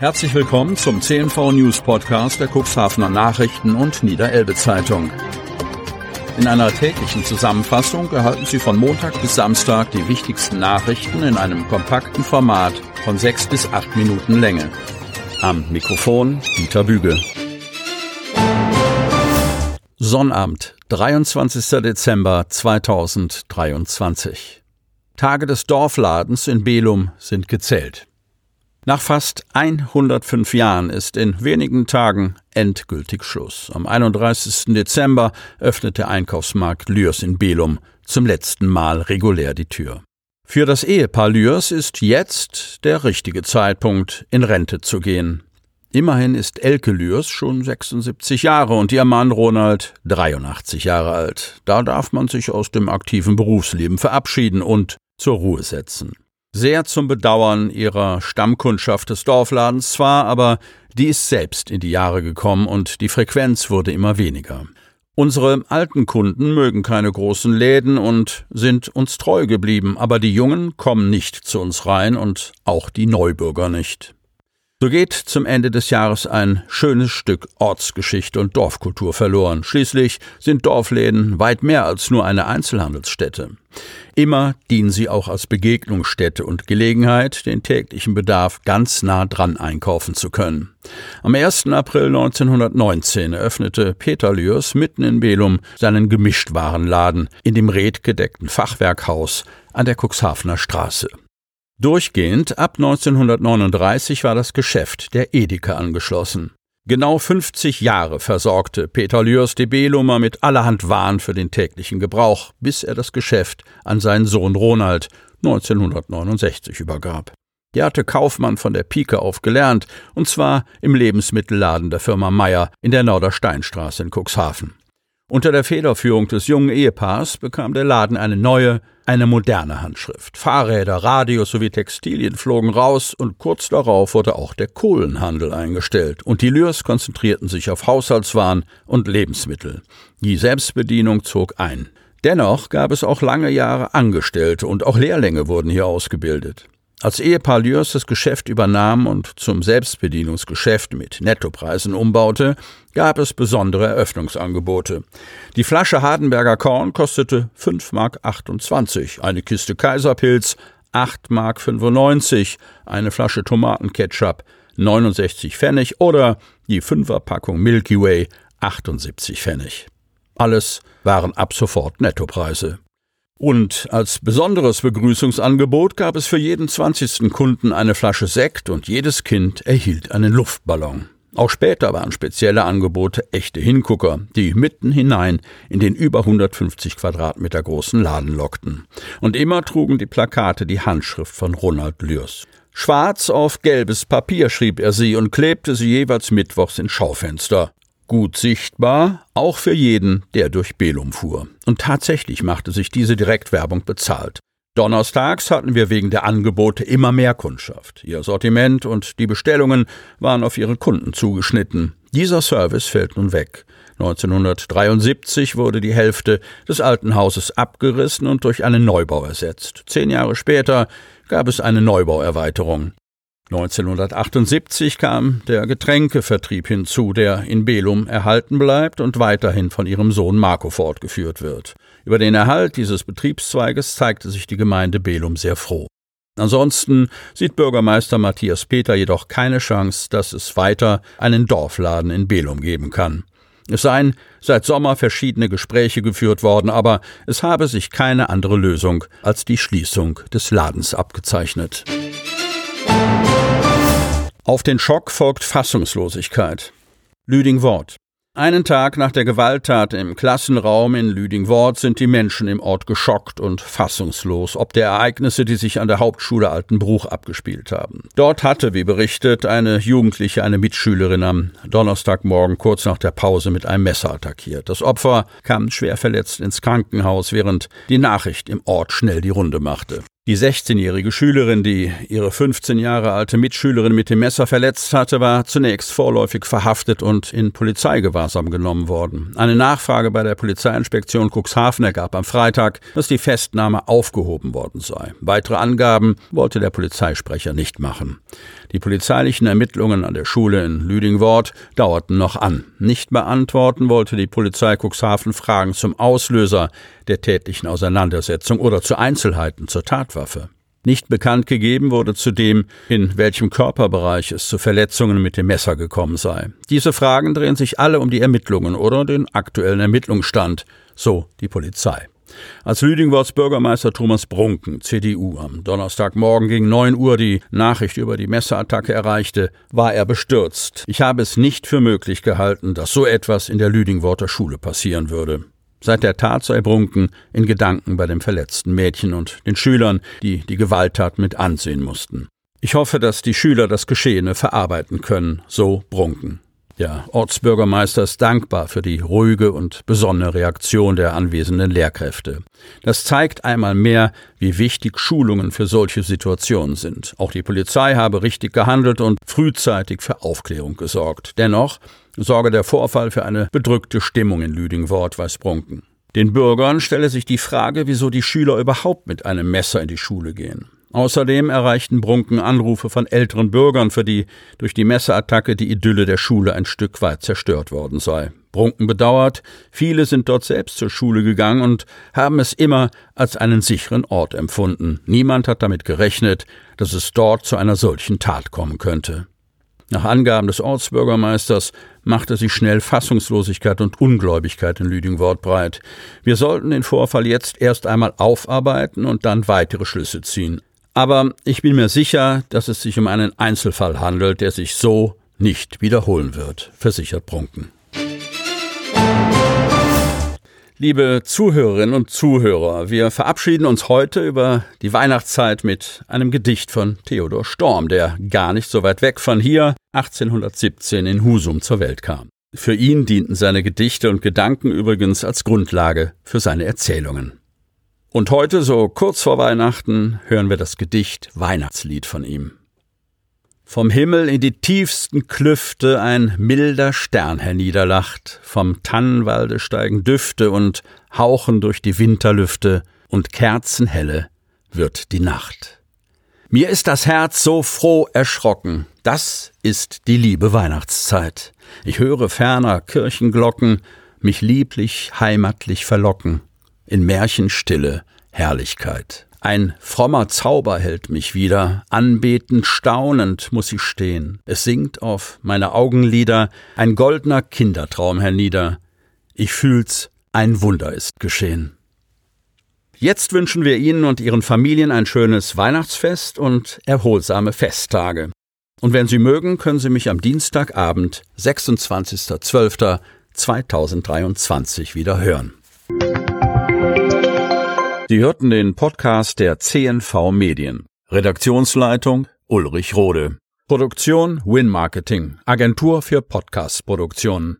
Herzlich willkommen zum CNV News Podcast der Cuxhavener Nachrichten und Niederelbe Zeitung. In einer täglichen Zusammenfassung erhalten Sie von Montag bis Samstag die wichtigsten Nachrichten in einem kompakten Format von sechs bis acht Minuten Länge. Am Mikrofon Dieter Büge. Sonnabend, 23. Dezember 2023. Tage des Dorfladens in Belum sind gezählt. Nach fast 105 Jahren ist in wenigen Tagen endgültig Schluss. Am 31. Dezember öffnet der Einkaufsmarkt Lürs in Belum zum letzten Mal regulär die Tür. Für das Ehepaar Lürs ist jetzt der richtige Zeitpunkt, in Rente zu gehen. Immerhin ist Elke Lürs schon 76 Jahre und ihr Mann Ronald 83 Jahre alt. Da darf man sich aus dem aktiven Berufsleben verabschieden und zur Ruhe setzen. Sehr zum Bedauern ihrer Stammkundschaft des Dorfladens zwar, aber die ist selbst in die Jahre gekommen und die Frequenz wurde immer weniger. Unsere alten Kunden mögen keine großen Läden und sind uns treu geblieben, aber die Jungen kommen nicht zu uns rein und auch die Neubürger nicht. So geht zum Ende des Jahres ein schönes Stück Ortsgeschichte und Dorfkultur verloren. Schließlich sind Dorfläden weit mehr als nur eine Einzelhandelsstätte. Immer dienen sie auch als Begegnungsstätte und Gelegenheit, den täglichen Bedarf ganz nah dran einkaufen zu können. Am 1. April 1919 eröffnete Peter Lürs mitten in Belum seinen Gemischtwarenladen in dem redgedeckten Fachwerkhaus an der Cuxhavener Straße. Durchgehend ab 1939 war das Geschäft der Edeka angeschlossen. Genau 50 Jahre versorgte Peter Lürs de Belumer mit allerhand Waren für den täglichen Gebrauch, bis er das Geschäft an seinen Sohn Ronald 1969 übergab. Der hatte Kaufmann von der Pike auf gelernt, und zwar im Lebensmittelladen der Firma Meyer in der Nordersteinstraße in Cuxhaven. Unter der Federführung des jungen Ehepaars bekam der Laden eine neue, eine moderne Handschrift. Fahrräder, Radios sowie Textilien flogen raus und kurz darauf wurde auch der Kohlenhandel eingestellt und die Lürs konzentrierten sich auf Haushaltswaren und Lebensmittel. Die Selbstbedienung zog ein. Dennoch gab es auch lange Jahre Angestellte und auch Lehrlinge wurden hier ausgebildet. Als Ehepaar Lürs das Geschäft übernahm und zum Selbstbedienungsgeschäft mit Nettopreisen umbaute, gab es besondere Eröffnungsangebote. Die Flasche Hardenberger Korn kostete 5,28 Mark, eine Kiste Kaiserpilz 8,95 Mark, eine Flasche Tomatenketchup 69 Pfennig oder die Fünferpackung Milky Way 78 Pfennig. Alles waren ab sofort Nettopreise. Und als besonderes Begrüßungsangebot gab es für jeden zwanzigsten Kunden eine Flasche Sekt und jedes Kind erhielt einen Luftballon. Auch später waren spezielle Angebote echte Hingucker, die mitten hinein in den über 150 Quadratmeter großen Laden lockten. Und immer trugen die Plakate die Handschrift von Ronald Lürs. Schwarz auf gelbes Papier schrieb er sie und klebte sie jeweils mittwochs in Schaufenster gut sichtbar, auch für jeden, der durch Belum fuhr. Und tatsächlich machte sich diese Direktwerbung bezahlt. Donnerstags hatten wir wegen der Angebote immer mehr Kundschaft. Ihr Sortiment und die Bestellungen waren auf ihre Kunden zugeschnitten. Dieser Service fällt nun weg. 1973 wurde die Hälfte des alten Hauses abgerissen und durch einen Neubau ersetzt. Zehn Jahre später gab es eine Neubauerweiterung. 1978 kam der Getränkevertrieb hinzu, der in Belum erhalten bleibt und weiterhin von ihrem Sohn Marco fortgeführt wird. Über den Erhalt dieses Betriebszweiges zeigte sich die Gemeinde Belum sehr froh. Ansonsten sieht Bürgermeister Matthias Peter jedoch keine Chance, dass es weiter einen Dorfladen in Belum geben kann. Es seien seit Sommer verschiedene Gespräche geführt worden, aber es habe sich keine andere Lösung als die Schließung des Ladens abgezeichnet. Auf den Schock folgt Fassungslosigkeit. Lüding-Wort. Einen Tag nach der Gewalttat im Klassenraum in Lüding-Wort sind die Menschen im Ort geschockt und fassungslos, ob der Ereignisse, die sich an der Hauptschule Altenbruch abgespielt haben. Dort hatte, wie berichtet, eine Jugendliche eine Mitschülerin am Donnerstagmorgen kurz nach der Pause mit einem Messer attackiert. Das Opfer kam schwer verletzt ins Krankenhaus, während die Nachricht im Ort schnell die Runde machte. Die 16-jährige Schülerin, die ihre 15 Jahre alte Mitschülerin mit dem Messer verletzt hatte, war zunächst vorläufig verhaftet und in Polizeigewahrsam genommen worden. Eine Nachfrage bei der Polizeiinspektion Cuxhaven ergab am Freitag, dass die Festnahme aufgehoben worden sei. Weitere Angaben wollte der Polizeisprecher nicht machen. Die polizeilichen Ermittlungen an der Schule in Lüdingwort dauerten noch an. Nicht beantworten wollte die Polizei Cuxhaven Fragen zum Auslöser der tätlichen Auseinandersetzung oder zu Einzelheiten zur Tatwaffe. Nicht bekannt gegeben wurde zudem, in welchem Körperbereich es zu Verletzungen mit dem Messer gekommen sei. Diese Fragen drehen sich alle um die Ermittlungen oder den aktuellen Ermittlungsstand, so die Polizei. Als Lüdingworts Bürgermeister Thomas Brunken, CDU, am Donnerstagmorgen gegen 9 Uhr die Nachricht über die Messerattacke erreichte, war er bestürzt. Ich habe es nicht für möglich gehalten, dass so etwas in der Lüdingworter Schule passieren würde. Seit der Tat sei Brunken in Gedanken bei dem verletzten Mädchen und den Schülern, die die Gewalttat mit ansehen mussten. Ich hoffe, dass die Schüler das Geschehene verarbeiten können, so Brunken. Der Ortsbürgermeister ist dankbar für die ruhige und besonnene Reaktion der anwesenden Lehrkräfte. Das zeigt einmal mehr, wie wichtig Schulungen für solche Situationen sind. Auch die Polizei habe richtig gehandelt und frühzeitig für Aufklärung gesorgt. Dennoch sorge der Vorfall für eine bedrückte Stimmung in Lüdingwort, weiß Brunken. Den Bürgern stelle sich die Frage, wieso die Schüler überhaupt mit einem Messer in die Schule gehen. Außerdem erreichten Brunken Anrufe von älteren Bürgern, für die durch die Messerattacke die Idylle der Schule ein Stück weit zerstört worden sei. Brunken bedauert, viele sind dort selbst zur Schule gegangen und haben es immer als einen sicheren Ort empfunden. Niemand hat damit gerechnet, dass es dort zu einer solchen Tat kommen könnte. Nach Angaben des Ortsbürgermeisters machte sich schnell Fassungslosigkeit und Ungläubigkeit in Lüdingwort breit. Wir sollten den Vorfall jetzt erst einmal aufarbeiten und dann weitere Schlüsse ziehen. Aber ich bin mir sicher, dass es sich um einen Einzelfall handelt, der sich so nicht wiederholen wird, versichert Brunken. Liebe Zuhörerinnen und Zuhörer, wir verabschieden uns heute über die Weihnachtszeit mit einem Gedicht von Theodor Storm, der gar nicht so weit weg von hier 1817 in Husum zur Welt kam. Für ihn dienten seine Gedichte und Gedanken übrigens als Grundlage für seine Erzählungen. Und heute, so kurz vor Weihnachten, hören wir das Gedicht Weihnachtslied von ihm. Vom Himmel in die tiefsten Klüfte ein milder Stern herniederlacht, vom Tannenwalde steigen Düfte und hauchen durch die Winterlüfte, und kerzenhelle wird die Nacht. Mir ist das Herz so froh erschrocken, das ist die liebe Weihnachtszeit. Ich höre ferner Kirchenglocken mich lieblich heimatlich verlocken in Märchenstille Herrlichkeit. Ein frommer Zauber hält mich wieder, anbetend, staunend muss ich stehen. Es singt auf meine Augenlider ein goldener Kindertraum hernieder. Ich fühl's, ein Wunder ist geschehen. Jetzt wünschen wir Ihnen und Ihren Familien ein schönes Weihnachtsfest und erholsame Festtage. Und wenn Sie mögen, können Sie mich am Dienstagabend, 26.12.2023 wieder hören. Sie hörten den Podcast der CNV Medien. Redaktionsleitung Ulrich Rode. Produktion Win Marketing, Agentur für Podcast-Produktionen.